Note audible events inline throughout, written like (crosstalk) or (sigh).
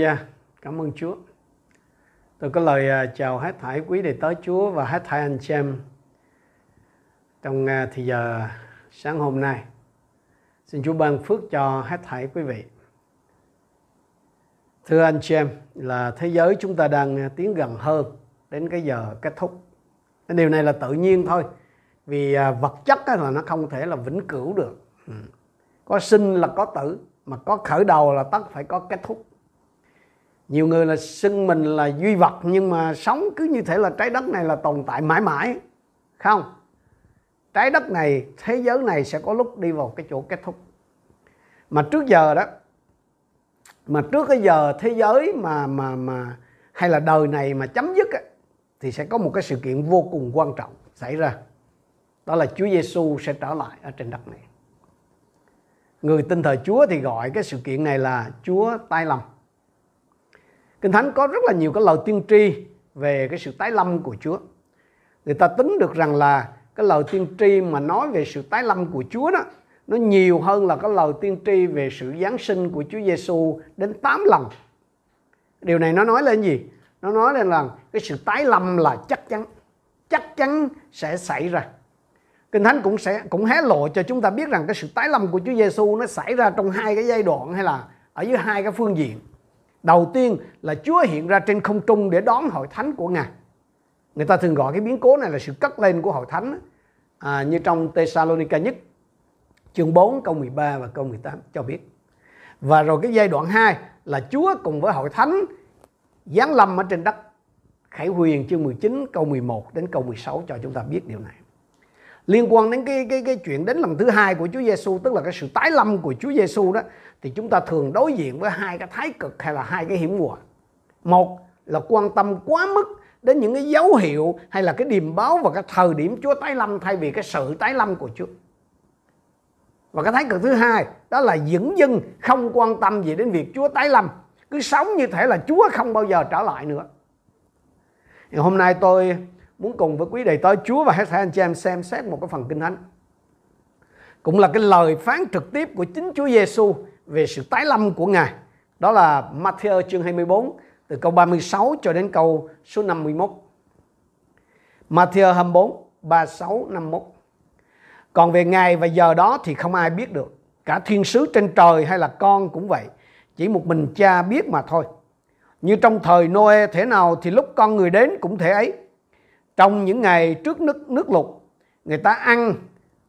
Hallelujah. Cảm ơn Chúa. Tôi có lời à, chào hết thảy quý đệ tới Chúa và hết thảy anh chị em trong à, thì giờ sáng hôm nay. Xin Chúa ban phước cho hết thảy quý vị. Thưa anh chị em, là thế giới chúng ta đang à, tiến gần hơn đến cái giờ kết thúc. Cái điều này là tự nhiên thôi. Vì vật chất là nó không thể là vĩnh cửu được. Ừ. Có sinh là có tử, mà có khởi đầu là tất phải có kết thúc nhiều người là xưng mình là duy vật nhưng mà sống cứ như thể là trái đất này là tồn tại mãi mãi không? Trái đất này thế giới này sẽ có lúc đi vào cái chỗ kết thúc. Mà trước giờ đó mà trước cái giờ thế giới mà mà mà hay là đời này mà chấm dứt ấy, thì sẽ có một cái sự kiện vô cùng quan trọng xảy ra. Đó là Chúa Giêsu sẽ trở lại ở trên đất này. Người tin thờ Chúa thì gọi cái sự kiện này là Chúa tai lòng Kinh Thánh có rất là nhiều cái lời tiên tri về cái sự tái lâm của Chúa. Người ta tính được rằng là cái lời tiên tri mà nói về sự tái lâm của Chúa đó nó nhiều hơn là cái lời tiên tri về sự giáng sinh của Chúa Giêsu đến 8 lần. Điều này nó nói lên gì? Nó nói lên là cái sự tái lâm là chắc chắn, chắc chắn sẽ xảy ra. Kinh Thánh cũng sẽ cũng hé lộ cho chúng ta biết rằng cái sự tái lâm của Chúa Giêsu nó xảy ra trong hai cái giai đoạn hay là ở dưới hai cái phương diện đầu tiên là Chúa hiện ra trên không trung để đón hội thánh của Ngài. Người ta thường gọi cái biến cố này là sự cất lên của hội thánh à, như trong Thessalonica nhất chương 4 câu 13 và câu 18 cho biết. Và rồi cái giai đoạn 2 là Chúa cùng với hội thánh giáng lâm ở trên đất. Khải Huyền chương 19 câu 11 đến câu 16 cho chúng ta biết điều này liên quan đến cái cái cái chuyện đến lần thứ hai của Chúa Giêsu tức là cái sự tái lâm của Chúa Giêsu đó, thì chúng ta thường đối diện với hai cái thái cực hay là hai cái hiểm nguy một là quan tâm quá mức đến những cái dấu hiệu hay là cái điềm báo và cái thời điểm Chúa tái lâm thay vì cái sự tái lâm của Chúa. Và cái thái cực thứ hai, đó là dững dưng, không quan tâm gì đến việc Chúa tái lâm. Cứ sống như thể là Chúa không bao giờ trở lại nữa. Thì hôm nay tôi muốn cùng với quý đầy tớ Chúa và hết thảy anh chị em xem xét một cái phần kinh thánh cũng là cái lời phán trực tiếp của chính Chúa Giêsu về sự tái lâm của Ngài. Đó là Matthew chương 24 từ câu 36 cho đến câu số 51. Matthew 24 36 51. Còn về ngày và giờ đó thì không ai biết được. Cả thiên sứ trên trời hay là con cũng vậy. Chỉ một mình cha biết mà thôi. Như trong thời Noe thế nào thì lúc con người đến cũng thế ấy. Trong những ngày trước nước nước lụt, người ta ăn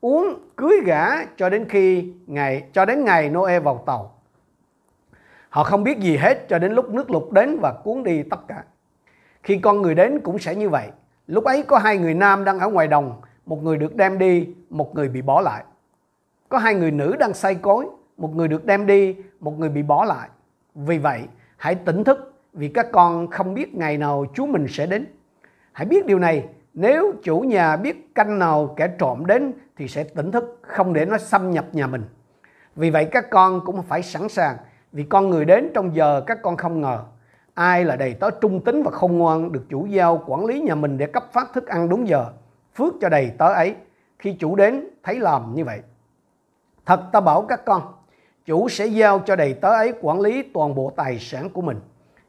uống cưới gả cho đến khi ngày cho đến ngày Noe vào tàu. Họ không biết gì hết cho đến lúc nước lụt đến và cuốn đi tất cả. Khi con người đến cũng sẽ như vậy. Lúc ấy có hai người nam đang ở ngoài đồng, một người được đem đi, một người bị bỏ lại. Có hai người nữ đang say cối, một người được đem đi, một người bị bỏ lại. Vì vậy, hãy tỉnh thức vì các con không biết ngày nào Chúa mình sẽ đến. Hãy biết điều này, nếu chủ nhà biết canh nào kẻ trộm đến thì sẽ tỉnh thức không để nó xâm nhập nhà mình. Vì vậy các con cũng phải sẵn sàng vì con người đến trong giờ các con không ngờ. Ai là đầy tớ trung tính và không ngoan được chủ giao quản lý nhà mình để cấp phát thức ăn đúng giờ. Phước cho đầy tớ ấy khi chủ đến thấy làm như vậy. Thật ta bảo các con, chủ sẽ giao cho đầy tớ ấy quản lý toàn bộ tài sản của mình.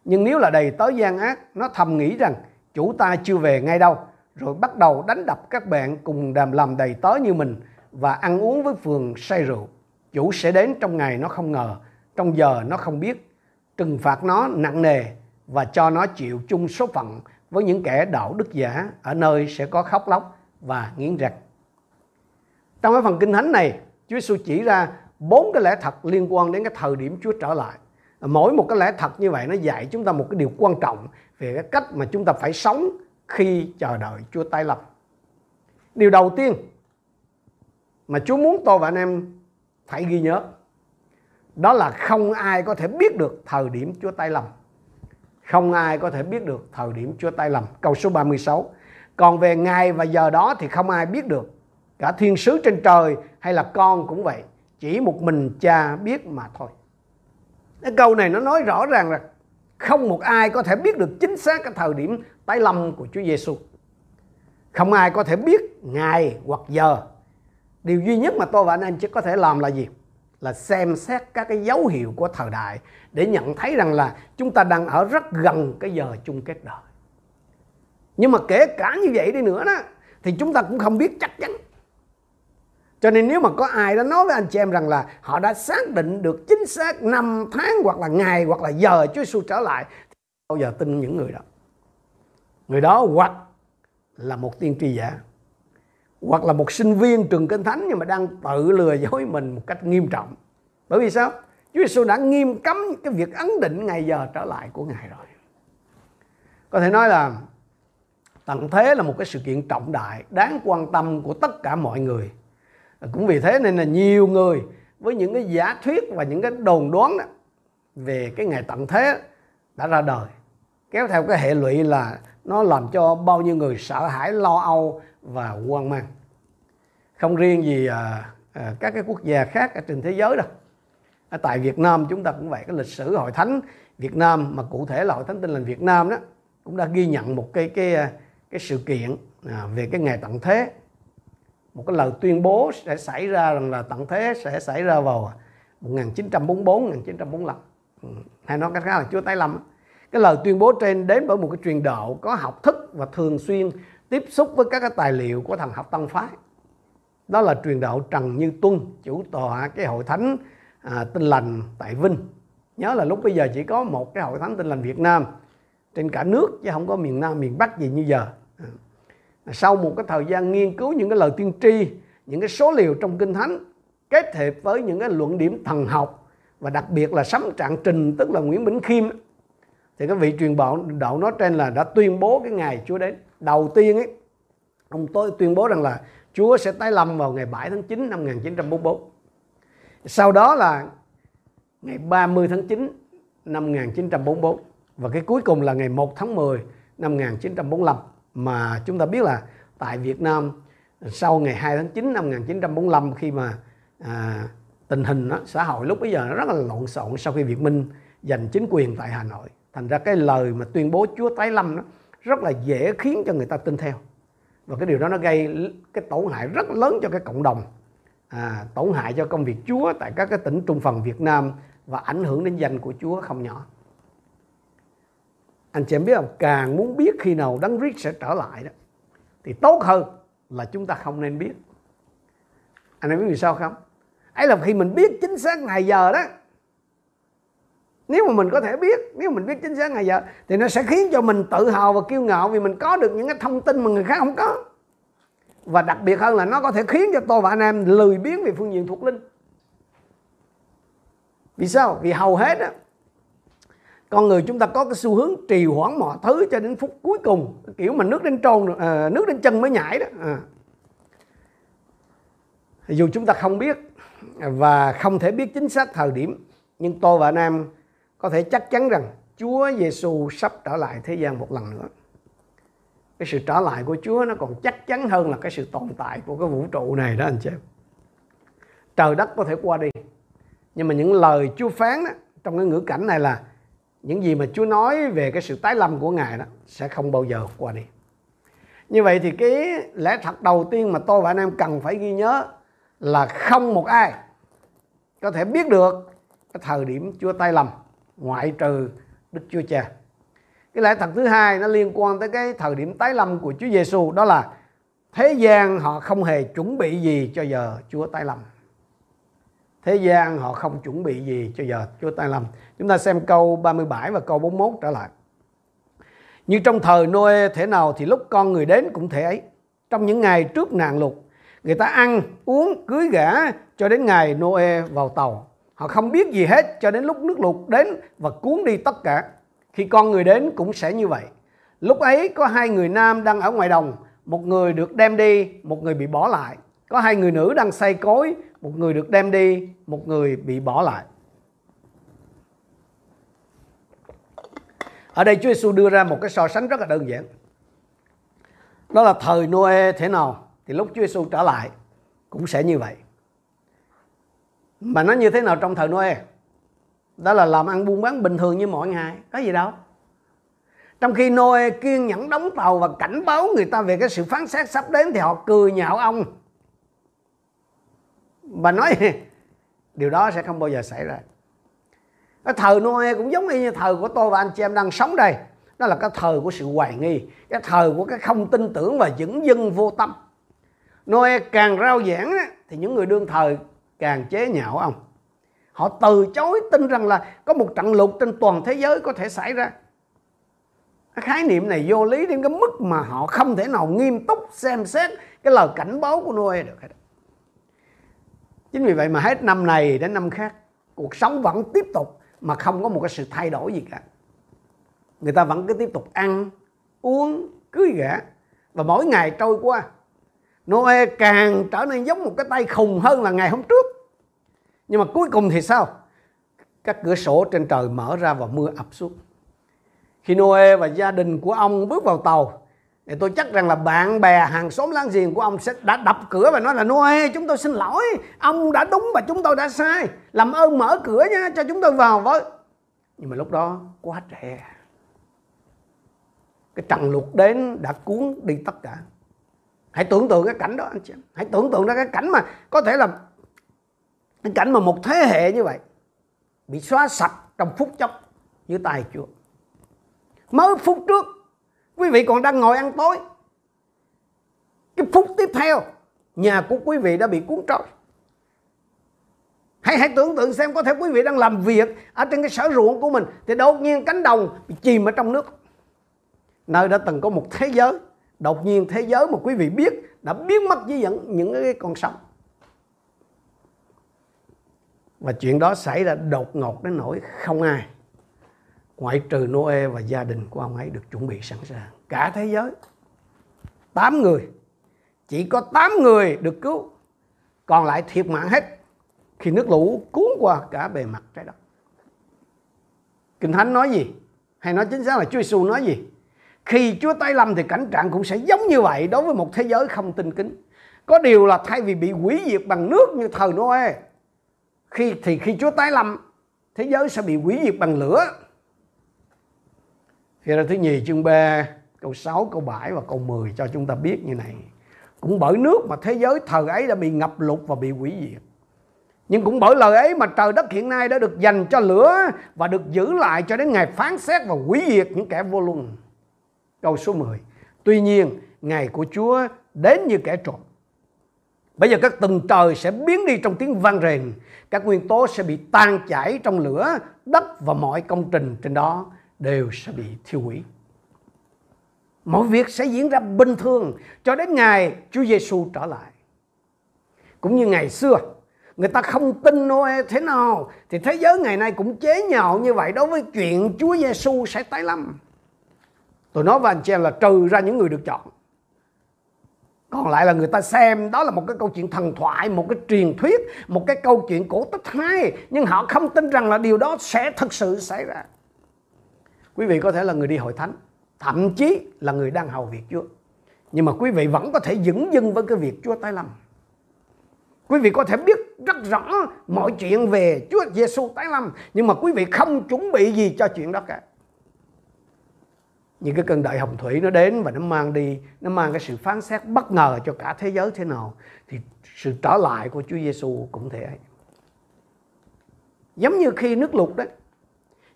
Nhưng nếu là đầy tớ gian ác, nó thầm nghĩ rằng chủ ta chưa về ngay đâu rồi bắt đầu đánh đập các bạn cùng đàm làm đầy tớ như mình và ăn uống với phường say rượu. Chủ sẽ đến trong ngày nó không ngờ, trong giờ nó không biết, trừng phạt nó nặng nề và cho nó chịu chung số phận với những kẻ đạo đức giả ở nơi sẽ có khóc lóc và nghiến răng. Trong cái phần kinh thánh này, Chúa Giêsu chỉ ra bốn cái lẽ thật liên quan đến cái thời điểm Chúa trở lại. Mỗi một cái lẽ thật như vậy nó dạy chúng ta một cái điều quan trọng về cái cách mà chúng ta phải sống khi chờ đợi Chúa tái lập. Điều đầu tiên mà Chúa muốn tôi và anh em phải ghi nhớ, đó là không ai có thể biết được thời điểm Chúa tái lâm. Không ai có thể biết được thời điểm Chúa tái lâm. Câu số 36. Còn về ngày và giờ đó thì không ai biết được. Cả thiên sứ trên trời hay là con cũng vậy. Chỉ một mình cha biết mà thôi. Cái câu này nó nói rõ ràng là không một ai có thể biết được chính xác cái thời điểm tái lâm của Chúa Giêsu. Không ai có thể biết ngày hoặc giờ. Điều duy nhất mà tôi và anh em chỉ có thể làm là gì? là xem xét các cái dấu hiệu của thời đại để nhận thấy rằng là chúng ta đang ở rất gần cái giờ chung kết đời. Nhưng mà kể cả như vậy đi nữa đó, thì chúng ta cũng không biết chắc chắn. Cho nên nếu mà có ai đó nói với anh chị em rằng là họ đã xác định được chính xác năm tháng hoặc là ngày hoặc là giờ Chúa Giêsu trở lại, thì bao giờ tin những người đó. Người đó hoặc là một tiên tri giả, hoặc là một sinh viên trường kinh thánh nhưng mà đang tự lừa dối mình một cách nghiêm trọng. Bởi vì sao? Chúa Giêsu đã nghiêm cấm cái việc ấn định ngày giờ trở lại của ngài rồi. Có thể nói là tận thế là một cái sự kiện trọng đại, đáng quan tâm của tất cả mọi người cũng vì thế nên là nhiều người với những cái giả thuyết và những cái đồn đoán đó về cái ngày tận thế đã ra đời. Kéo theo cái hệ lụy là nó làm cho bao nhiêu người sợ hãi lo âu và hoang mang. Không riêng gì à, à, các cái quốc gia khác ở trên thế giới đâu. Ở tại Việt Nam chúng ta cũng vậy cái lịch sử hội thánh Việt Nam mà cụ thể là hội thánh tin lành Việt Nam đó cũng đã ghi nhận một cái cái à, cái sự kiện à, về cái ngày tận thế một cái lời tuyên bố sẽ xảy ra rằng là tận thế sẽ xảy ra vào 1944 1945 ừ, hay nói cách khác là Chúa tái lâm cái lời tuyên bố trên đến bởi một cái truyền đạo có học thức và thường xuyên tiếp xúc với các cái tài liệu của thằng học Tân phái. Đó là truyền đạo Trần Như Tuân chủ tọa cái hội thánh à, tinh lành tại Vinh. Nhớ là lúc bây giờ chỉ có một cái hội thánh tinh lành Việt Nam trên cả nước chứ không có miền Nam miền Bắc gì như giờ. À sau một cái thời gian nghiên cứu những cái lời tiên tri, những cái số liệu trong kinh thánh, kết hợp với những cái luận điểm thần học, và đặc biệt là sấm trạng trình, tức là Nguyễn Bỉnh Khiêm, thì cái vị truyền bảo đạo nói trên là đã tuyên bố cái ngày Chúa đến. Đầu tiên ấy, ông tôi tuyên bố rằng là Chúa sẽ tái lâm vào ngày 7 tháng 9 năm 1944 sau đó là ngày 30 tháng 9 năm 1944 và cái cuối cùng là ngày 1 tháng 10 năm 1945 mà chúng ta biết là tại Việt Nam sau ngày 2 tháng 9 năm 1945 khi mà à, tình hình đó, xã hội lúc bây giờ nó rất là lộn xộn sau khi Việt Minh giành chính quyền tại Hà Nội. Thành ra cái lời mà tuyên bố Chúa tái lâm đó rất là dễ khiến cho người ta tin theo. Và cái điều đó nó gây cái tổn hại rất lớn cho cái cộng đồng à, tổn hại cho công việc Chúa tại các cái tỉnh trung phần Việt Nam và ảnh hưởng đến danh của Chúa không nhỏ anh chị em biết không? Càng muốn biết khi nào đấng Christ sẽ trở lại đó, thì tốt hơn là chúng ta không nên biết. Anh em biết vì sao không? Ấy là khi mình biết chính xác ngày giờ đó, nếu mà mình có thể biết, nếu mình biết chính xác ngày giờ, thì nó sẽ khiến cho mình tự hào và kiêu ngạo vì mình có được những cái thông tin mà người khác không có. Và đặc biệt hơn là nó có thể khiến cho tôi và anh em lười biếng về phương diện thuộc linh. Vì sao? Vì hầu hết đó con người chúng ta có cái xu hướng trì hoãn mọi thứ cho đến phút cuối cùng kiểu mà nước đến trôn à, nước đến chân mới nhảy đó à. dù chúng ta không biết và không thể biết chính xác thời điểm nhưng tôi và anh em có thể chắc chắn rằng Chúa Giêsu sắp trở lại thế gian một lần nữa. Cái sự trở lại của Chúa nó còn chắc chắn hơn là cái sự tồn tại của cái vũ trụ này đó anh chị em. Trời đất có thể qua đi. Nhưng mà những lời Chúa phán đó, trong cái ngữ cảnh này là những gì mà Chúa nói về cái sự tái lâm của Ngài đó sẽ không bao giờ qua đi. Như vậy thì cái lẽ thật đầu tiên mà tôi và anh em cần phải ghi nhớ là không một ai có thể biết được cái thời điểm Chúa tái lâm, ngoại trừ Đức Chúa Cha. Cái lẽ thật thứ hai nó liên quan tới cái thời điểm tái lâm của Chúa Giêsu đó là thế gian họ không hề chuẩn bị gì cho giờ Chúa tái lâm. Thế gian họ không chuẩn bị gì cho giờ Chúa tái lâm. Chúng ta xem câu 37 và câu 41 trở lại. Như trong thời Noe thế nào thì lúc con người đến cũng thể ấy. Trong những ngày trước nạn lụt, người ta ăn, uống, cưới gã cho đến ngày Noe vào tàu Họ không biết gì hết cho đến lúc nước lụt đến và cuốn đi tất cả. Khi con người đến cũng sẽ như vậy. Lúc ấy có hai người nam đang ở ngoài đồng, một người được đem đi, một người bị bỏ lại. Có hai người nữ đang xây cối, một người được đem đi, một người bị bỏ lại. Ở đây Chúa Giêsu đưa ra một cái so sánh rất là đơn giản. Đó là thời Noe thế nào thì lúc Chúa Giêsu trở lại cũng sẽ như vậy mà nó như thế nào trong thời Noe đó là làm ăn buôn bán bình thường như mọi ngày có gì đâu trong khi Noe kiên nhẫn đóng tàu và cảnh báo người ta về cái sự phán xét sắp đến thì họ cười nhạo ông và nói, (laughs) điều đó sẽ không bao giờ xảy ra. Cái thời Noe cũng giống như thời của tôi và anh chị em đang sống đây. Đó là cái thời của sự hoài nghi, cái thời của cái không tin tưởng và dững dưng vô tâm. Noe càng rao giảng thì những người đương thời càng chế nhạo ông. Họ từ chối tin rằng là có một trận lụt trên toàn thế giới có thể xảy ra. Cái khái niệm này vô lý đến cái mức mà họ không thể nào nghiêm túc xem xét cái lời cảnh báo của Noe được chính vì vậy mà hết năm này đến năm khác, cuộc sống vẫn tiếp tục mà không có một cái sự thay đổi gì cả. Người ta vẫn cứ tiếp tục ăn, uống, cưới gả và mỗi ngày trôi qua. Noe càng trở nên giống một cái tay khùng hơn là ngày hôm trước. Nhưng mà cuối cùng thì sao? Các cửa sổ trên trời mở ra và mưa ập xuống. Khi Noe và gia đình của ông bước vào tàu thì tôi chắc rằng là bạn bè hàng xóm láng giềng của ông sẽ đã đập cửa và nói là Noe chúng tôi xin lỗi, ông đã đúng và chúng tôi đã sai. Làm ơn mở cửa nha, cho chúng tôi vào với. Nhưng mà lúc đó quá trẻ cái trần lụt đến đã cuốn đi tất cả. Hãy tưởng tượng cái cảnh đó, anh chị hãy tưởng tượng ra cái cảnh mà có thể là cái cảnh mà một thế hệ như vậy bị xóa sạch trong phút chốc như tài Chúa. Mới phút trước quý vị còn đang ngồi ăn tối. Cái phút tiếp theo, nhà của quý vị đã bị cuốn trôi. Hãy hãy tưởng tượng xem có thể quý vị đang làm việc ở trên cái sở ruộng của mình thì đột nhiên cánh đồng bị chìm ở trong nước. Nơi đã từng có một thế giới, đột nhiên thế giới mà quý vị biết đã biến mất với những những cái con sông. Và chuyện đó xảy ra đột ngột đến nỗi không ai ngoại trừ Noe và gia đình của ông ấy được chuẩn bị sẵn sàng. Cả thế giới, tám người, chỉ có tám người được cứu, còn lại thiệt mạng hết khi nước lũ cuốn qua cả bề mặt trái đất. Kinh thánh nói gì? Hay nói chính xác là Chúa Giêsu nói gì? Khi Chúa tái lâm thì cảnh trạng cũng sẽ giống như vậy đối với một thế giới không tin kính. Có điều là thay vì bị hủy diệt bằng nước như thời Noe, khi thì khi Chúa tái lâm, thế giới sẽ bị hủy diệt bằng lửa thì ra thứ nhì chương 3 câu 6 câu 7 và câu 10 cho chúng ta biết như này cũng bởi nước mà thế giới thời ấy đã bị ngập lụt và bị hủy diệt nhưng cũng bởi lời ấy mà trời đất hiện nay đã được dành cho lửa và được giữ lại cho đến ngày phán xét và hủy diệt những kẻ vô luân. Câu số 10. Tuy nhiên, ngày của Chúa đến như kẻ trộm. Bây giờ các tầng trời sẽ biến đi trong tiếng vang rền. Các nguyên tố sẽ bị tan chảy trong lửa, đất và mọi công trình trên đó đều sẽ bị thiêu hủy. Mọi việc sẽ diễn ra bình thường cho đến ngày Chúa Giêsu trở lại. Cũng như ngày xưa, người ta không tin Noe thế nào thì thế giới ngày nay cũng chế nhạo như vậy đối với chuyện Chúa Giêsu sẽ tái lâm. Tôi nói với anh chị em là trừ ra những người được chọn. Còn lại là người ta xem đó là một cái câu chuyện thần thoại, một cái truyền thuyết, một cái câu chuyện cổ tích hay. Nhưng họ không tin rằng là điều đó sẽ thực sự xảy ra. Quý vị có thể là người đi hội thánh, thậm chí là người đang hầu việc Chúa. Nhưng mà quý vị vẫn có thể dững dưng với cái việc Chúa tái lâm. Quý vị có thể biết rất rõ mọi chuyện về Chúa Giêsu tái lâm, nhưng mà quý vị không chuẩn bị gì cho chuyện đó cả. Những cái cơn đại hồng thủy nó đến và nó mang đi, nó mang cái sự phán xét bất ngờ cho cả thế giới thế nào thì sự trở lại của Chúa Giêsu cũng thế ấy. Giống như khi nước lụt đấy,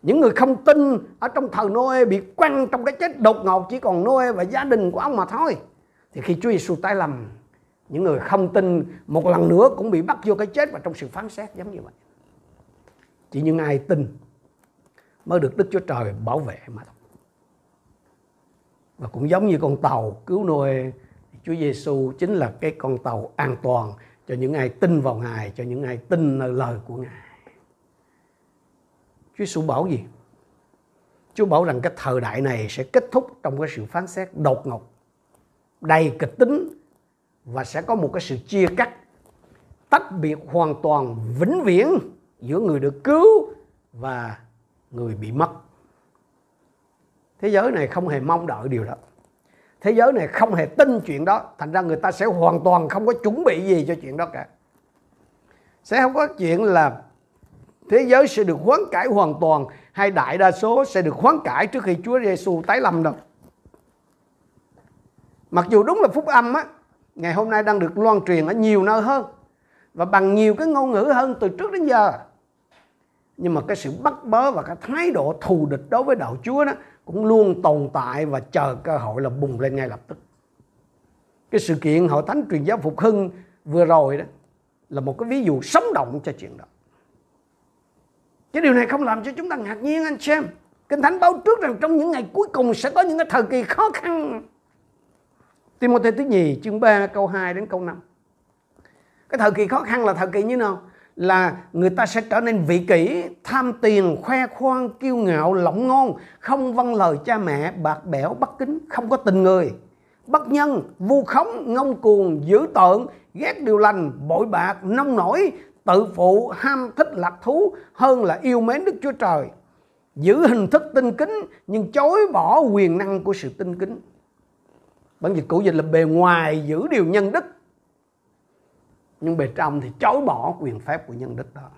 những người không tin ở trong thời Noe bị quăng trong cái chết đột ngột chỉ còn Noe và gia đình của ông mà thôi. Thì khi Chúa Giêsu tái lầm, những người không tin một lần nữa cũng bị bắt vô cái chết và trong sự phán xét giống như vậy. Chỉ những ai tin mới được Đức Chúa Trời bảo vệ mà thôi. Và cũng giống như con tàu cứu Noe, Chúa Giêsu chính là cái con tàu an toàn cho những ai tin vào Ngài, cho những ai tin lời của Ngài. Chúa Giêsu bảo gì? Chúa bảo rằng cái thời đại này sẽ kết thúc trong cái sự phán xét đột ngột, đầy kịch tính và sẽ có một cái sự chia cắt, tách biệt hoàn toàn vĩnh viễn giữa người được cứu và người bị mất. Thế giới này không hề mong đợi điều đó. Thế giới này không hề tin chuyện đó, thành ra người ta sẽ hoàn toàn không có chuẩn bị gì cho chuyện đó cả. Sẽ không có chuyện là thế giới sẽ được hoán cải hoàn toàn hay đại đa số sẽ được hoán cải trước khi Chúa Giêsu tái lâm đâu. Mặc dù đúng là phúc âm á, ngày hôm nay đang được loan truyền ở nhiều nơi hơn. và bằng nhiều cái ngôn ngữ hơn từ trước đến giờ nhưng mà cái sự bắt bớ và cái thái độ thù địch đối với đạo Chúa đó cũng luôn tồn tại và chờ cơ hội là bùng lên ngay lập tức cái sự kiện hội thánh truyền giáo phục hưng vừa rồi đó là một cái ví dụ sống động cho chuyện đó cái điều này không làm cho chúng ta ngạc nhiên, anh xem kinh thánh báo trước rằng trong những ngày cuối cùng sẽ có những cái thời kỳ khó khăn. Timothy thứ nhì, chương 3 câu 2 đến câu 5 cái thời kỳ khó khăn là thời kỳ như nào? Là người ta sẽ trở nên vị kỷ, tham tiền, khoe khoang, kiêu ngạo, lỏng ngon, không vâng lời cha mẹ, bạc bẽo, bất kính, không có tình người. Bất nhân, vu khống, ngông cuồng, dữ tợn, ghét điều lành, bội bạc, nông nổi tự phụ ham thích lạc thú hơn là yêu mến đức chúa trời. Giữ hình thức tinh kính, nhưng chối bỏ quyền năng của sự tinh kính. Bản dịch cũ dịch là bề ngoài giữ điều nhân đức. Nhưng bề trong thì chối bỏ quyền phép của nhân đức đó.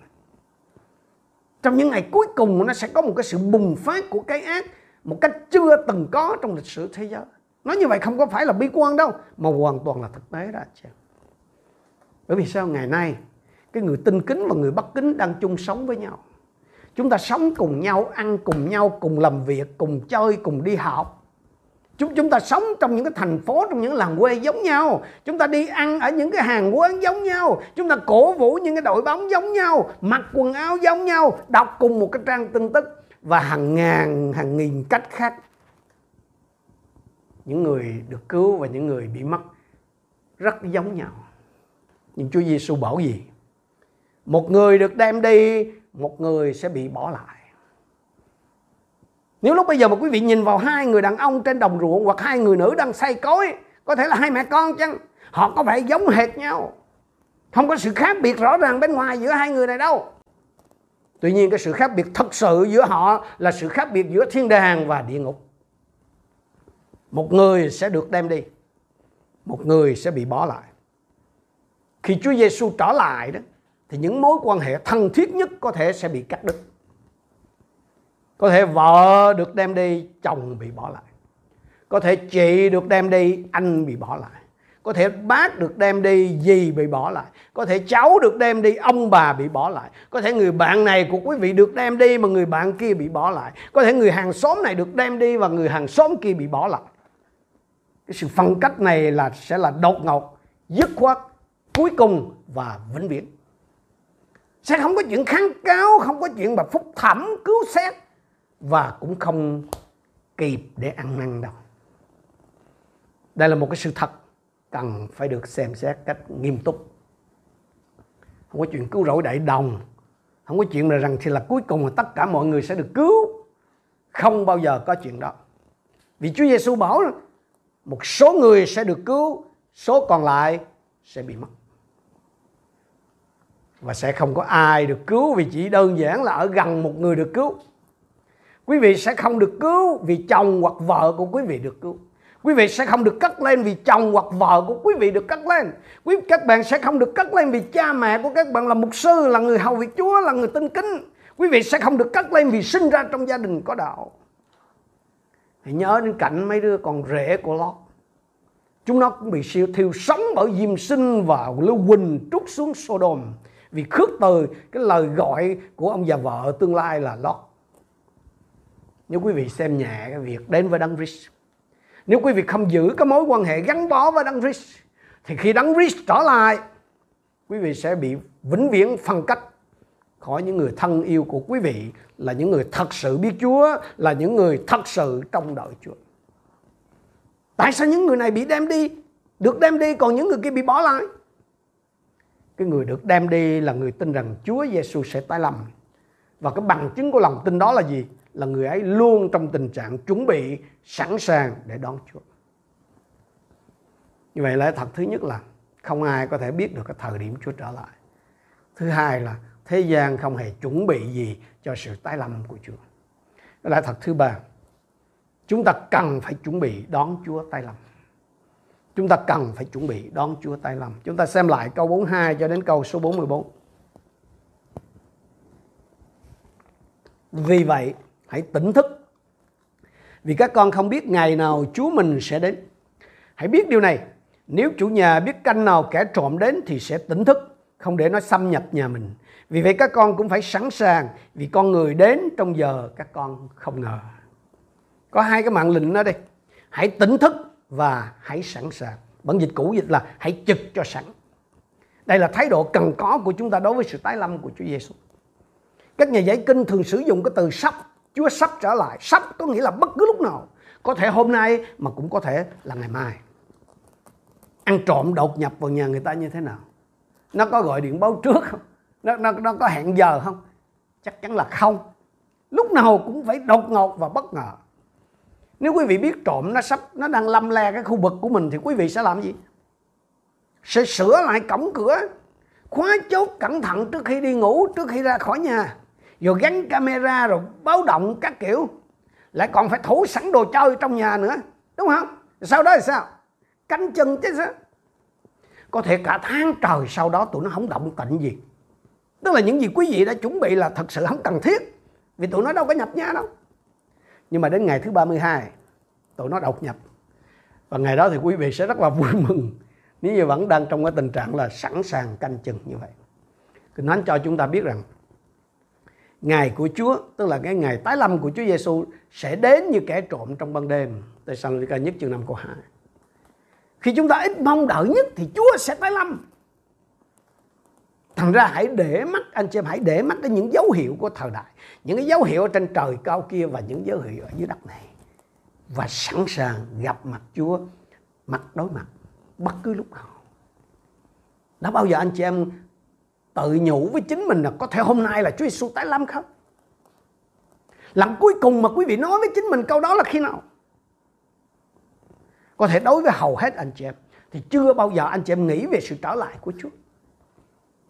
Trong những ngày cuối cùng, nó sẽ có một cái sự bùng phát của cái ác, một cách chưa từng có trong lịch sử thế giới. Nói như vậy không có phải là bi quan đâu, mà hoàn toàn là thực tế đó, chị bởi vì sao? Ngày nay cái người tinh kính và người bất kính đang chung sống với nhau. Chúng ta sống cùng nhau, ăn cùng nhau, cùng làm việc, cùng chơi, cùng đi học. Chúng chúng ta sống trong những cái thành phố, trong những làng quê giống nhau. Chúng ta đi ăn ở những cái hàng quán giống nhau. Chúng ta cổ vũ những cái đội bóng giống nhau, mặc quần áo giống nhau, đọc cùng một cái trang tin tức và hàng ngàn, hàng nghìn cách khác. Những người được cứu và những người bị mất rất giống nhau. Nhưng Chúa Giêsu bảo gì? Một người được đem đi một người sẽ bị bỏ lại nếu lúc bây giờ mà quý vị nhìn vào hai người đàn ông trên đồng ruộng hoặc hai người nữ đang say cối, có thể là hai mẹ con chăng? Họ có vẻ giống hệt nhau. Không có sự khác biệt rõ ràng bên ngoài giữa hai người này đâu. Tuy nhiên cái sự khác biệt thật sự giữa họ là sự khác biệt giữa thiên đàng và địa ngục. Một người sẽ được đem đi, một người sẽ bị bỏ lại. Khi Chúa Giêsu trở lại đó thì những mối quan hệ thân thiết nhất có thể sẽ bị cắt đứt. Có thể vợ được đem đi, chồng bị bỏ lại. Có thể chị được đem đi, anh bị bỏ lại. Có thể bác được đem đi, dì bị bỏ lại. Có thể cháu được đem đi, ông bà bị bỏ lại. Có thể người bạn này của quý vị được đem đi mà người bạn kia bị bỏ lại. Có thể người hàng xóm này được đem đi và người hàng xóm kia bị bỏ lại. Cái sự phân cách này là, sẽ là đột ngột, dứt khoát, cuối cùng và vĩnh viễn sẽ không có chuyện kháng cáo, không có chuyện mà phúc thẩm, cứu xét. Và cũng không kịp để ăn năn đâu. Đây là một cái sự thật cần phải được xem xét cách nghiêm túc. Không có chuyện cứu rỗi đại đồng. Không có chuyện là rằng thì là cuối cùng là tất cả mọi người sẽ được cứu. Không bao giờ có chuyện đó. Vì Chúa Giêsu bảo một số người sẽ được cứu, số còn lại sẽ bị mất và sẽ không có ai được cứu vì chỉ đơn giản là ở gần một người được cứu. Quý vị sẽ không được cứu vì chồng hoặc vợ của quý vị được cứu. Quý vị sẽ không được cất lên vì chồng hoặc vợ của quý vị được cất lên. Quý, các bạn sẽ không được cất lên vì cha mẹ của các bạn là mục sư, là người hầu việc chúa, là người tinh kính. Quý vị sẽ không được cất lên vì sinh ra trong gia đình có đạo. Hãy nhớ đến cảnh mấy đứa con rể của Lót. Chúng nó cũng bị siêu thiêu sống bởi diêm sinh và lưu huỳnh trút xuống Sodom vì khước từ, cái lời gọi của ông già vợ tương lai là Lot nếu quý vị xem nhẹ cái việc đến với Đấng Christ, nếu quý vị không giữ cái mối quan hệ gắn bó với Đấng Christ, thì khi Đấng Christ trở lại, quý vị sẽ bị vĩnh viễn phân cách khỏi những người thân yêu của quý vị, là những người thật sự biết Chúa, là những người thật sự trong đợi Chúa. Tại sao những người này bị đem đi, được đem đi, còn những người kia bị bỏ lại? Cái người được đem đi là người tin rằng Chúa Giêsu sẽ tái lâm và cái bằng chứng của lòng tin đó là gì là người ấy luôn trong tình trạng chuẩn bị sẵn sàng để đón Chúa. Như vậy lẽ thật thứ nhất là không ai có thể biết được cái thời điểm Chúa trở lại. Thứ hai là thế gian không hề chuẩn bị gì cho sự tái lâm của Chúa. Lẽ thật thứ ba, chúng ta cần phải chuẩn bị đón Chúa tái lâm. Chúng ta cần phải chuẩn bị đón Chúa tay lầm Chúng ta xem lại câu 42 cho đến câu số 44. Vì vậy, hãy tỉnh thức. Vì các con không biết ngày nào Chúa mình sẽ đến. Hãy biết điều này, nếu chủ nhà biết canh nào kẻ trộm đến thì sẽ tỉnh thức, không để nó xâm nhập nhà mình. Vì vậy các con cũng phải sẵn sàng vì con người đến trong giờ các con không ngờ. Có hai cái mạng lệnh đó đây. Hãy tỉnh thức và hãy sẵn sàng. Bản dịch cũ dịch là hãy trực cho sẵn. Đây là thái độ cần có của chúng ta đối với sự tái lâm của Chúa Giêsu các nhà giải kinh thường sử dụng cái từ sắp. Chúa sắp trở lại. Sắp có nghĩa là bất cứ lúc nào. Có thể hôm nay mà cũng có thể là ngày mai. Ăn trộm đột nhập vào nhà người ta như thế nào? Nó có gọi điện báo trước không? Nó, nó, nó có hẹn giờ không? Chắc chắn là không. Lúc nào cũng phải đột ngột và bất ngờ nếu quý vị biết trộm nó sắp, nó đang lâm le cái khu vực của mình thì quý vị sẽ làm gì? Sẽ sửa lại cổng cửa. Khóa chốt cẩn thận trước khi đi ngủ, trước khi ra khỏi nhà. Rồi gắn camera, rồi báo động các kiểu. Lại còn phải thủ sẵn đồ chơi trong nhà nữa, đúng không? Sau đó thì sao? Canh chừng chứ sao? Có thể cả tháng trời sau đó tụi nó không động tịnh gì. Tức là những gì quý vị đã chuẩn bị là thật sự không cần thiết. Vì tụi nó đâu có nhập nhà đâu nhưng mà đến ngày thứ 32 tụi nó đột nhập và ngày đó thì quý vị sẽ rất là vui (laughs) mừng nếu như vẫn đang trong cái tình trạng là sẵn sàng canh chừng như vậy Kinh Thánh cho chúng ta biết rằng, ngày của Chúa, tức là cái ngày tái lâm của Chúa Giêsu sẽ đến như kẻ trộm trong ban đêm. Thessalonica nhất chương 5 câu 2. Khi chúng ta ít mong đợi nhất thì Chúa sẽ tái lâm. Thành ra hãy để mắt anh chị em hãy để mắt đến những dấu hiệu của thời đại, những cái dấu hiệu ở trên trời cao kia và những dấu hiệu ở dưới đất này và sẵn sàng gặp mặt Chúa mặt đối mặt bất cứ lúc nào. Đã bao giờ anh chị em tự nhủ với chính mình là có thể hôm nay là Chúa Giêsu tái lâm không? Lần cuối cùng mà quý vị nói với chính mình câu đó là khi nào? Có thể đối với hầu hết anh chị em thì chưa bao giờ anh chị em nghĩ về sự trở lại của Chúa.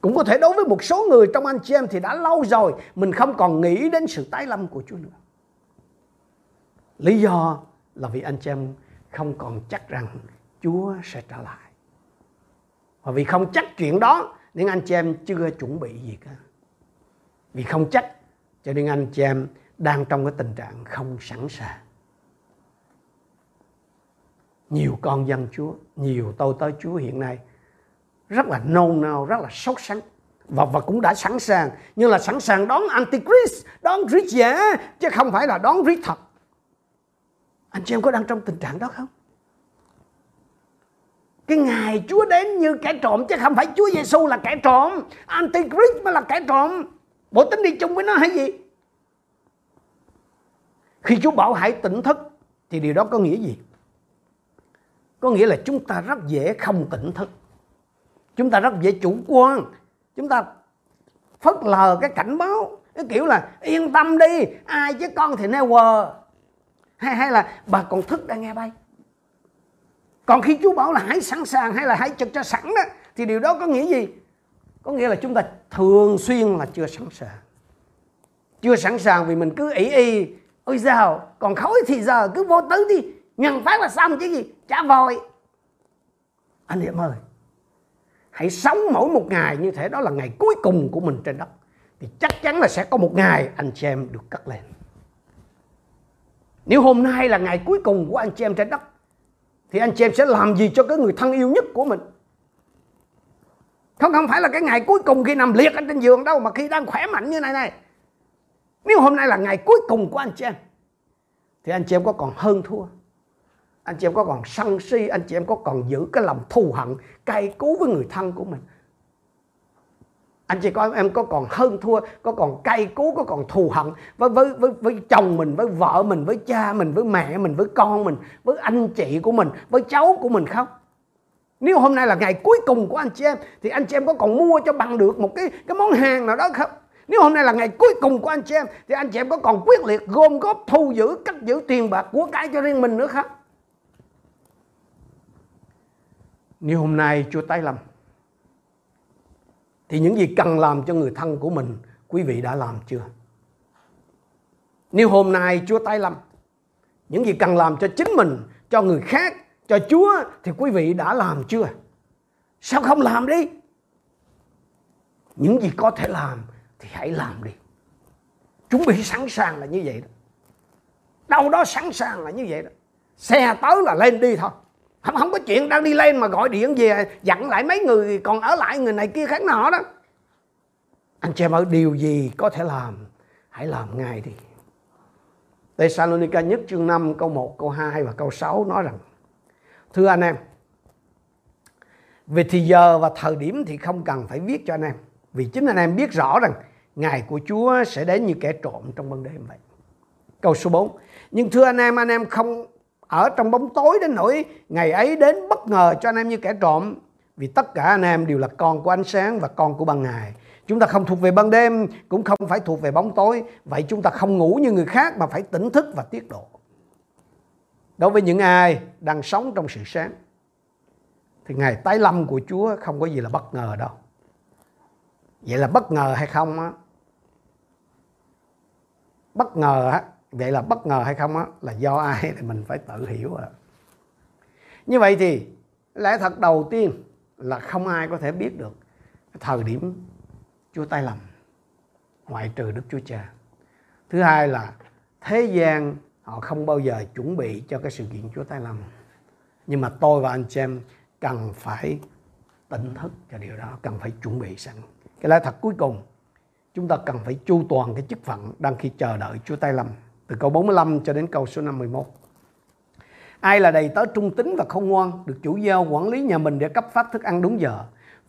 Cũng có thể đối với một số người trong anh chị em thì đã lâu rồi mình không còn nghĩ đến sự tái lâm của Chúa nữa. Lý do là vì anh chị em không còn chắc rằng Chúa sẽ trở lại. Và vì không chắc chuyện đó nên anh chị em chưa chuẩn bị gì cả. Vì không chắc cho nên anh chị em đang trong cái tình trạng không sẵn sàng. Nhiều con dân Chúa, nhiều tôi tới Chúa hiện nay rất là nôn nao, rất là sốt sắng. Và và cũng đã sẵn sàng. Như là sẵn sàng đón antichrist đón rít giả chứ không phải là đón rít thật. Anh chị em có đang trong tình trạng đó không? Cái ngày Chúa đến như kẻ trộm chứ không phải Chúa Giêsu là kẻ trộm. Antichrist mới là kẻ trộm. Bộ tính đi chung với nó hay gì? Khi Chúa bảo hãy tỉnh thức thì điều đó có nghĩa gì? Có nghĩa là chúng ta rất dễ không tỉnh thức chúng ta rất dễ chủ quan. Chúng ta phớt lờ cái cảnh báo. Cái kiểu là, yên tâm đi, ai chứ con thì never. Hay hay là, bà còn thức đang nghe bay. Còn khi chú bảo là hãy sẵn sàng hay là hãy trực cho sẵn đó, thì điều đó có nghĩa gì? Có nghĩa là chúng ta thường xuyên là chưa sẵn sàng. Chưa sẵn sàng vì mình cứ ý y, ôi sao còn khói thì giờ cứ vô tứ đi nhận phát là xong chứ gì trả vòi anh em ơi hãy sống mỗi một ngày như thế, đó là ngày cuối cùng của mình trên đất. Thì chắc chắn là sẽ có một ngày anh chị em được cất lên. Nếu hôm nay là ngày cuối cùng của anh chị em trên đất, thì anh chị em sẽ làm gì cho cái người thân yêu nhất của mình? Không không phải là cái ngày cuối cùng khi nằm liệt ở trên giường đâu, mà khi đang khỏe mạnh như này này. Nếu hôm nay là ngày cuối cùng của anh chị em, thì anh chị em có còn hơn thua? Anh chị em có còn sân si, anh chị em có còn giữ cái lòng thù hận, cay cú với người thân của mình? Anh chị có em có còn hơn thua, có còn cay cú, có còn thù hận với với với với chồng mình, với vợ mình, với cha mình, với mẹ mình, với con mình, với anh chị của mình, với cháu của mình không? Nếu hôm nay là ngày cuối cùng của anh chị em, thì anh chị em có còn mua cho bằng được một cái cái món hàng nào đó không? Nếu hôm nay là ngày cuối cùng của anh chị em, thì anh chị em có còn quyết liệt gom góp, thu giữ cách giữ tiền bạc của cái cho riêng mình nữa không? Nếu hôm nay Chúa tái lâm thì những gì cần làm cho người thân của mình quý vị đã làm chưa? Nếu hôm nay Chúa tái lâm những gì cần làm cho chính mình, cho người khác, cho Chúa thì quý vị đã làm chưa? Sao không làm đi? Những gì có thể làm thì hãy làm đi. Chuẩn bị sẵn sàng là như vậy đó. Đâu đó sẵn sàng là như vậy đó. Xe tới là lên đi thôi không không có chuyện đang đi lên mà gọi điện về dặn lại mấy người còn ở lại người này kia khác nọ đó anh chị em ơi điều gì có thể làm hãy làm ngay đi Thessalonica nhất chương 5 câu 1 câu 2 và câu 6 nói rằng thưa anh em về thì giờ và thời điểm thì không cần phải viết cho anh em vì chính anh em biết rõ rằng ngày của Chúa sẽ đến như kẻ trộm trong ban đêm vậy. Câu số 4. Nhưng thưa anh em, anh em không ở trong bóng tối đến nỗi ngày ấy đến bất ngờ cho anh em như kẻ trộm. Vì tất cả anh em đều là con của ánh sáng và con của ban ngày. Chúng ta không thuộc về ban đêm, cũng không phải thuộc về bóng tối. Vậy chúng ta không ngủ như người khác mà phải tỉnh thức và tiết độ. Đối với những ai đang sống trong sự sáng, thì ngày tái lâm của Chúa không có gì là bất ngờ đâu. Vậy là bất ngờ hay không á? Bất ngờ á, vậy là bất ngờ hay không á là do ai thì mình phải tự hiểu à. Như vậy thì lẽ thật đầu tiên là không ai có thể biết được thời điểm Chúa tay lầm ngoại trừ Đức Chúa Cha. Thứ hai là thế gian họ không bao giờ chuẩn bị cho cái sự kiện Chúa tay lầm. Nhưng mà tôi và anh chị em cần phải tỉnh thức cho điều đó, cần phải chuẩn bị sẵn. Cái lẽ thật cuối cùng, chúng ta cần phải chu toàn cái chức phận đang khi chờ đợi Chúa tay lầm. Từ câu 45 cho đến câu số 51. Ai là đầy tớ trung tín và không ngoan, được chủ giao quản lý nhà mình để cấp phát thức ăn đúng giờ.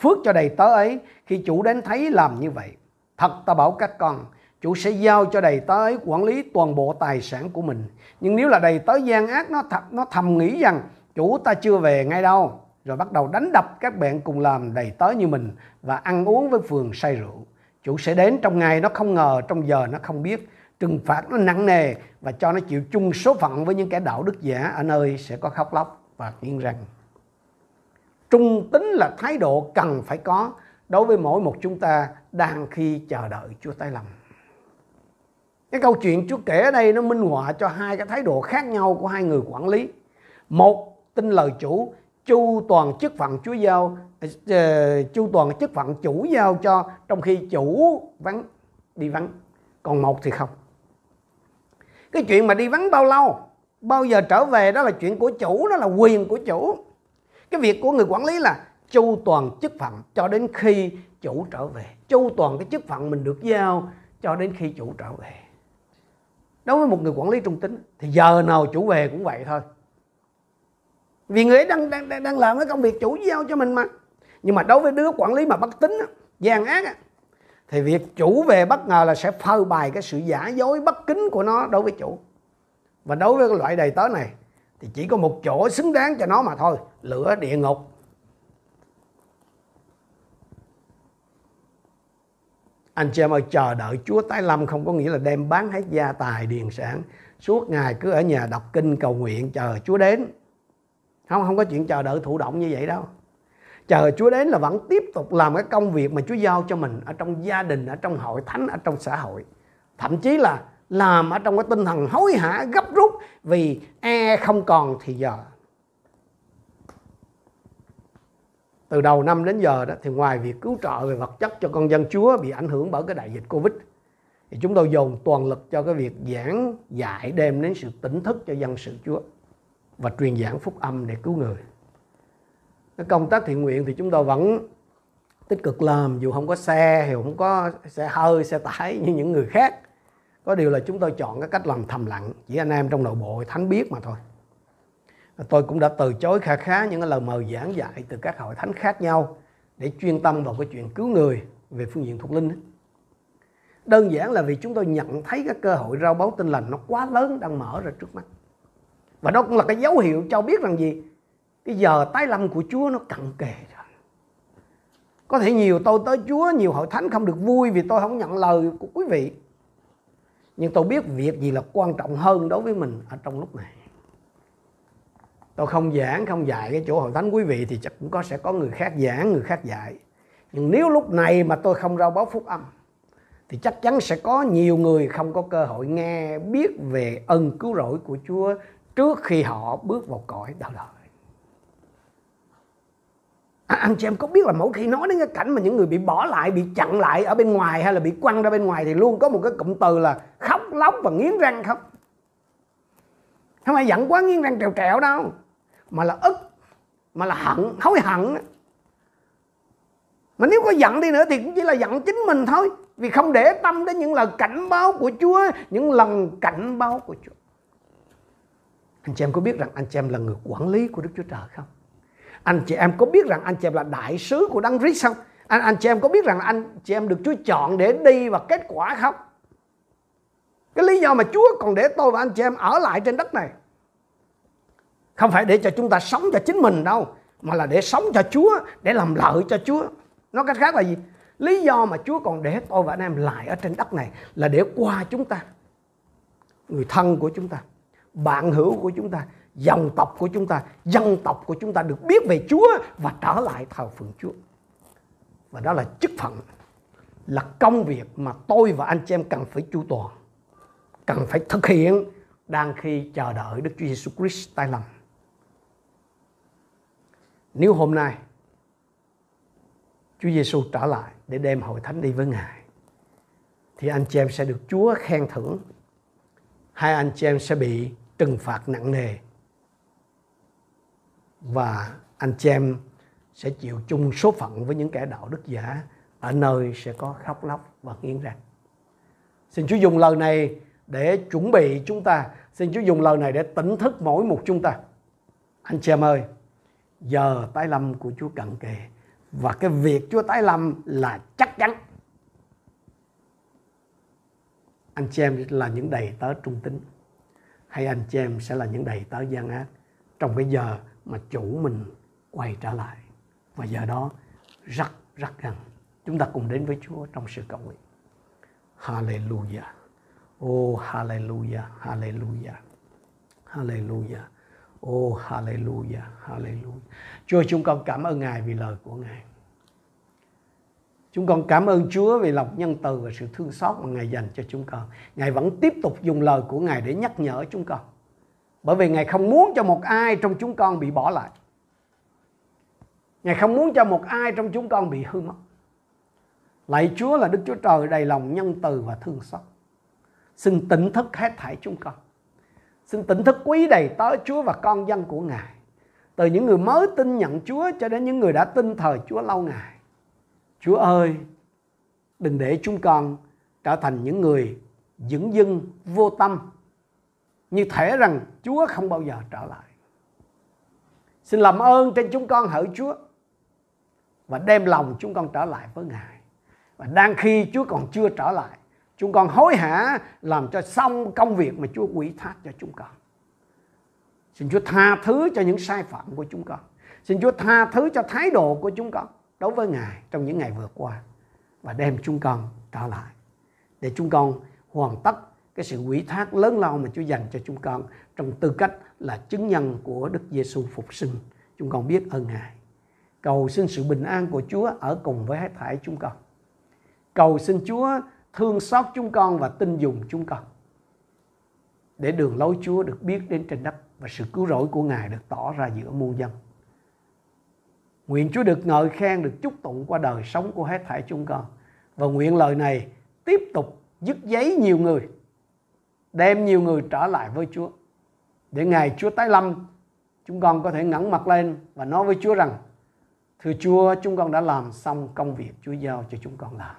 Phước cho đầy tớ ấy khi chủ đến thấy làm như vậy. Thật ta bảo các con, chủ sẽ giao cho đầy tớ ấy quản lý toàn bộ tài sản của mình. Nhưng nếu là đầy tớ gian ác nó thật nó thầm nghĩ rằng chủ ta chưa về ngay đâu, rồi bắt đầu đánh đập các bạn cùng làm đầy tớ như mình và ăn uống với phường say rượu. Chủ sẽ đến trong ngày nó không ngờ, trong giờ nó không biết, trừng phạt nó nặng nề và cho nó chịu chung số phận với những kẻ đạo đức giả ở nơi sẽ có khóc lóc và nghiêng răng. Trung tính là thái độ cần phải có đối với mỗi một chúng ta đang khi chờ đợi Chúa tái lâm. Cái câu chuyện Chúa kể ở đây nó minh họa cho hai cái thái độ khác nhau của hai người quản lý. Một tin lời chủ, chu toàn chức phận Chúa giao, ờ, ờ, chu toàn chức phận chủ giao cho trong khi chủ vắng đi vắng, còn một thì không. Cái chuyện mà đi vắng bao lâu, bao giờ trở về đó là chuyện của chủ, đó là quyền của chủ. Cái việc của người quản lý là chu toàn chức phận cho đến khi chủ trở về. Chu toàn cái chức phận mình được giao cho đến khi chủ trở về. Đối với một người quản lý trung tính thì giờ nào chủ về cũng vậy thôi. Vì người ấy đang, đang, đang làm cái công việc chủ giao cho mình mà. Nhưng mà đối với đứa quản lý mà bất tín, gian ác thì việc chủ về bất ngờ là sẽ phơi bày cái sự giả dối bất kính của nó đối với chủ. Và đối với cái loại đầy tớ này thì chỉ có một chỗ xứng đáng cho nó mà thôi, lửa địa ngục. Anh chị em ơi, chờ đợi Chúa tái lâm không có nghĩa là đem bán hết gia tài điền sản. Suốt ngày cứ ở nhà đọc kinh cầu nguyện chờ Chúa đến. Không, không có chuyện chờ đợi thụ động như vậy đâu. Chờ Chúa đến là vẫn tiếp tục làm cái công việc mà Chúa giao cho mình ở trong gia đình, ở trong hội thánh, ở trong xã hội. Thậm chí là làm ở trong cái tinh thần hối hả gấp rút vì e không còn thì giờ từ đầu năm đến giờ đó thì ngoài việc cứu trợ về vật chất cho con dân Chúa bị ảnh hưởng bởi cái đại dịch Covid thì chúng tôi dồn toàn lực cho cái việc giảng dạy đem đến sự tỉnh thức cho dân sự Chúa và truyền giảng phúc âm để cứu người. Cái công tác thiện nguyện thì chúng tôi vẫn tích cực làm dù không có xe thì không có xe hơi, xe tải như những người khác. Có điều là chúng tôi chọn cái cách làm thầm lặng chỉ anh em trong nội bộ thánh biết mà thôi. Tôi cũng đã từ chối kha khá những cái lời mời giảng dạy từ các hội thánh khác nhau để chuyên tâm vào cái chuyện cứu người về phương diện thuộc linh đơn giản là vì chúng tôi nhận thấy cái cơ hội rao báo tin lành nó quá lớn đang mở ra trước mắt. Và đó cũng là cái dấu hiệu cho biết rằng gì? Cái giờ tái lâm của Chúa nó cận kề rồi. Có thể nhiều tôi tới Chúa, nhiều hội thánh không được vui vì tôi không nhận lời của quý vị. Nhưng tôi biết việc gì là quan trọng hơn đối với mình ở trong lúc này. Tôi không giảng, không dạy cái chỗ hội thánh quý vị thì chắc cũng có, sẽ có người khác giảng, người khác dạy. Nhưng nếu lúc này mà tôi không rao báo phúc âm, thì chắc chắn sẽ có nhiều người không có cơ hội nghe, biết về ân cứu rỗi của Chúa trước khi họ bước vào cõi đạo đời à, anh chị em có biết là mỗi khi nói đến cái cảnh mà những người bị bỏ lại bị chặn lại ở bên ngoài hay là bị quăng ra bên ngoài thì luôn có một cái cụm từ là khóc lóc và nghiến răng không? Không phải giận quá nghiến răng trèo trèo đâu. Mà là ức mà là hận hối hận mà nếu có giận đi nữa thì cũng chỉ là giận chính mình thôi. Vì không để tâm đến những lời cảnh báo của Chúa những lần cảnh báo của Chúa. Anh chị em có biết rằng anh chị em là người quản lý của Đức Chúa Trời không? Anh chị em có biết rằng anh chị em là đại sứ của Đấng Christ không? Anh anh chị em có biết rằng anh chị em được Chúa chọn để đi và kết quả không? Cái lý do mà Chúa còn để tôi và anh chị em ở lại trên đất này, không phải để cho chúng ta sống cho chính mình đâu, mà là để sống cho Chúa, để làm lợi cho Chúa. Nói cách khác là gì? Lý do mà Chúa còn để tôi và anh em lại ở trên đất này là để qua chúng ta, người thân của chúng ta, bạn hữu của chúng ta dòng tộc của chúng ta, dân tộc của chúng ta được biết về Chúa và trở lại thờ phượng Chúa và đó là chức phận, là công việc mà tôi và anh chị em cần phải chu toàn, cần phải thực hiện đang khi chờ đợi Đức Chúa Giêsu Christ tái lâm. Nếu hôm nay Chúa Giêsu trở lại để đem hội thánh đi với Ngài, thì anh chị em sẽ được Chúa khen thưởng hai anh chị em sẽ bị trừng phạt nặng nề và anh chị em sẽ chịu chung số phận với những kẻ đạo đức giả ở nơi sẽ có khóc lóc và nghiến răng. Xin Chúa dùng lời này để chuẩn bị chúng ta. Xin Chúa dùng lời này để tỉnh thức mỗi một chúng ta. Anh chị em ơi, giờ tái lâm của Chúa cận kề và cái việc Chúa tái lâm là chắc chắn. Anh chị em là những đầy tớ trung tính hay anh chị em sẽ là những đầy tớ gian ác trong cái giờ mà chủ mình quay trở lại. Và giờ đó rất rất gần. Chúng ta cùng đến với Chúa trong sự cầu nguyện. Hallelujah. Oh hallelujah hallelujah. Hallelujah. Oh hallelujah hallelujah. Chúa chúng con cảm ơn Ngài vì lời của Ngài. Chúng con cảm ơn Chúa vì lòng nhân từ và sự thương xót mà Ngài dành cho chúng con. Ngài vẫn tiếp tục dùng lời của Ngài để nhắc nhở chúng con. Bởi vì Ngài không muốn cho một ai trong chúng con bị bỏ lại. Ngài không muốn cho một ai trong chúng con bị hư mất. Lạy Chúa là Đức Chúa Trời đầy lòng nhân từ và thương xót. Xin tỉnh thức hết thảy chúng con. Xin tỉnh thức quý đầy tới Chúa và con dân của Ngài. Từ những người mới tin nhận Chúa cho đến những người đã tin thờ Chúa lâu ngày. Chúa ơi, đừng để chúng con trở thành những người dững dưng vô tâm như thể rằng Chúa không bao giờ trở lại. Xin làm ơn trên chúng con hỡi Chúa và đem lòng chúng con trở lại với Ngài. Và đang khi Chúa còn chưa trở lại, chúng con hối hả làm cho xong công việc mà Chúa quỷ thác cho chúng con. Xin Chúa tha thứ cho những sai phạm của chúng con. Xin Chúa tha thứ cho thái độ của chúng con đối với Ngài trong những ngày vừa qua và đem chúng con trở lại để chúng con hoàn tất cái sự quỷ thác lớn lao mà Chúa dành cho chúng con trong tư cách là chứng nhân của Đức Giêsu phục sinh. Chúng con biết ơn Ngài. Cầu xin sự bình an của Chúa ở cùng với hết thảy chúng con. Cầu xin Chúa thương xót chúng con và tin dùng chúng con. Để đường lối Chúa được biết đến trên đất và sự cứu rỗi của Ngài được tỏ ra giữa muôn dân. Nguyện Chúa được ngợi khen, được chúc tụng qua đời sống của hết thảy chúng con. Và nguyện lời này tiếp tục dứt giấy nhiều người, đem nhiều người trở lại với Chúa. Để ngày Chúa tái lâm, chúng con có thể ngẩng mặt lên và nói với Chúa rằng, Thưa Chúa, chúng con đã làm xong công việc Chúa giao cho chúng con làm.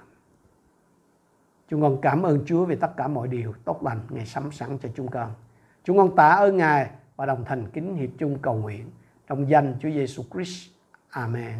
Chúng con cảm ơn Chúa về tất cả mọi điều tốt lành Ngài sắm sẵn cho chúng con. Chúng con tạ ơn Ngài và đồng thành kính hiệp chung cầu nguyện trong danh Chúa Giêsu Christ. Amen.